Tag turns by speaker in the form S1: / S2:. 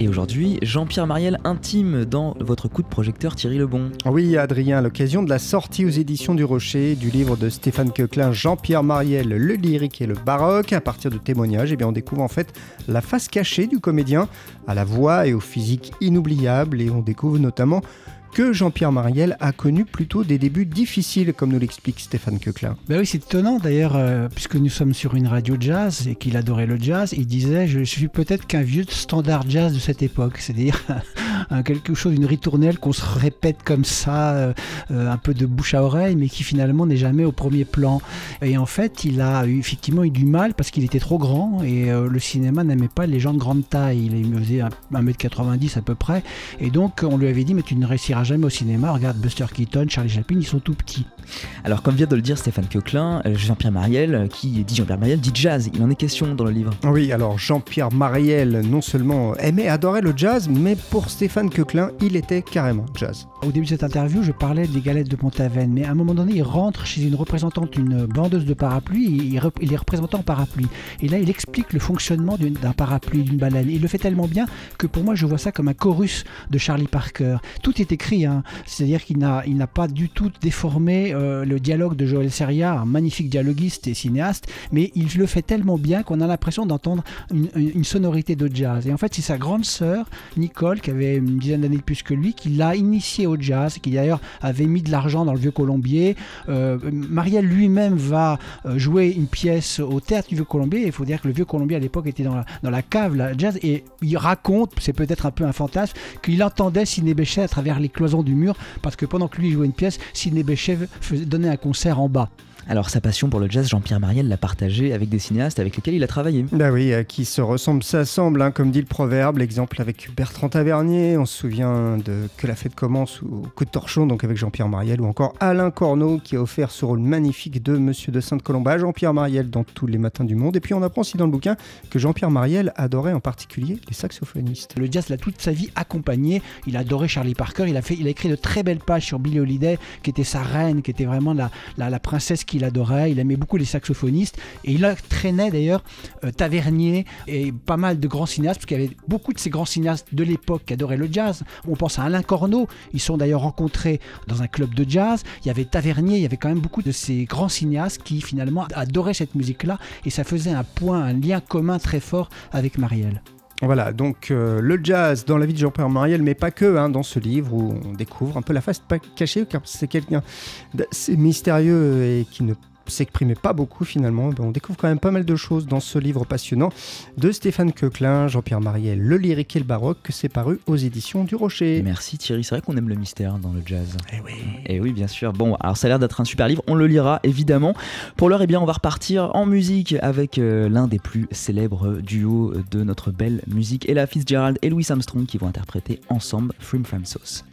S1: Et aujourd'hui, Jean-Pierre Mariel intime dans votre coup de projecteur Thierry Lebon.
S2: Oui, Adrien, l'occasion de la sortie aux éditions du Rocher du livre de Stéphane Coquelin, Jean-Pierre Mariel, le lyrique et le baroque, à partir de témoignages, eh bien, on découvre en fait la face cachée du comédien, à la voix et au physique inoubliable, et on découvre notamment que Jean-Pierre Mariel a connu plutôt des débuts difficiles, comme nous l'explique Stéphane Coquelin.
S3: Ben oui, c'est étonnant d'ailleurs, euh, puisque nous sommes sur une radio jazz et qu'il adorait le jazz, il disait Je suis peut-être qu'un vieux standard jazz de cette époque, c'est-à-dire quelque chose, une ritournelle qu'on se répète comme ça, euh, euh, un peu de bouche à oreille, mais qui finalement n'est jamais au premier plan. Et en fait, il a eu, effectivement eu du mal parce qu'il était trop grand et le cinéma n'aimait pas les gens de grande taille. Il faisait 1m90 à peu près. Et donc, on lui avait dit Mais tu ne réussiras jamais au cinéma. Regarde Buster Keaton, Charlie Chaplin, ils sont tout petits.
S1: Alors, comme vient de le dire Stéphane Coquelin, euh, Jean-Pierre Mariel, euh, qui dit Jean-Pierre Mariel, dit jazz. Il en est question dans le livre.
S2: Oui, alors Jean-Pierre Mariel, non seulement aimait, adorait le jazz, mais pour Stéphane Coquelin, il était carrément jazz.
S3: Au début de cette interview, je parlais des galettes de Pont-Aven, mais à un moment donné, il rentre chez une représentante, une bandeuse de parapluie, il, il est représentant en parapluie. Et là, il explique le fonctionnement d'un parapluie, d'une baleine. Il le fait tellement bien que pour moi, je vois ça comme un chorus de Charlie Parker. Tout est écrit Hein. C'est-à-dire qu'il n'a, pas du tout déformé euh, le dialogue de Joël Seria, un magnifique dialoguiste et cinéaste, mais il le fait tellement bien qu'on a l'impression d'entendre une, sonorité de jazz. Et en fait, c'est sa grande sœur, Nicole, qui avait une dizaine d'années de plus que lui, qui l'a initié au jazz, qui d'ailleurs avait mis de l'argent dans le Vieux Colombier. Euh, Marielle lui-même va euh, jouer une pièce au théâtre du Vieux Colombier. Il faut dire que le Vieux Colombier à l'époque était dans la, dans la cave, la jazz, et il raconte, c'est peut-être un peu un fantasme, qu'il entendait Sidney Bechet à travers les cloisons du mur parce que pendant que lui jouait une pièce, Sidney Bechet donnait un concert en bas.
S1: Alors sa passion pour le jazz, Jean-Pierre Mariel l'a partagé avec des cinéastes avec lesquels il a travaillé.
S2: Bah oui, qui se ressemble, s'assemble, hein, comme dit le proverbe. L'exemple avec Bertrand Tavernier, on se souvient de Que la fête commence ou Coup de torchon, donc avec Jean-Pierre Mariel, ou encore Alain Corneau qui a offert ce rôle magnifique de Monsieur de Sainte-Colombe à Jean-Pierre Mariel dans Tous les matins du monde. Et puis on apprend aussi dans le bouquin que Jean-Pierre Mariel adorait en particulier les saxophonistes.
S3: Le jazz l'a toute sa vie accompagné. Il adorait Charlie Parker. Il a, fait, il a écrit de très belles pages sur Billie Holiday, qui était sa reine, qui était vraiment la, la, la princesse qu'il adorait. Il aimait beaucoup les saxophonistes. Et il traînait d'ailleurs euh, Tavernier et pas mal de grands cinéastes, parce qu'il y avait beaucoup de ces grands cinéastes de l'époque qui adoraient le jazz. On pense à Alain Corneau, ils sont d'ailleurs rencontrés dans un club de jazz. Il y avait Tavernier, il y avait quand même beaucoup de ces grands cinéastes qui finalement adoraient cette musique-là. Et ça faisait un point, un lien commun très fort avec Marielle.
S2: Voilà, donc euh, le jazz dans la vie de Jean-Pierre Mariel, mais pas que, hein, dans ce livre où on découvre un peu la face cachée, car c'est quelqu'un d'assez mystérieux et qui ne s'exprimait pas beaucoup finalement. Ben, on découvre quand même pas mal de choses dans ce livre passionnant de Stéphane Coquelin, Jean-Pierre Mariel, Le lyrique et le baroque, que c'est paru aux éditions du Rocher.
S1: Merci Thierry, c'est vrai qu'on aime le mystère dans le jazz.
S2: Eh oui.
S1: Et eh oui, bien sûr. Bon, alors ça a l'air d'être un super livre, on le lira évidemment. Pour l'heure, eh bien, on va repartir en musique avec euh, l'un des plus célèbres duos de notre belle musique, Ella Fitzgerald et Louis Armstrong qui vont interpréter ensemble Frame Frame Sauce.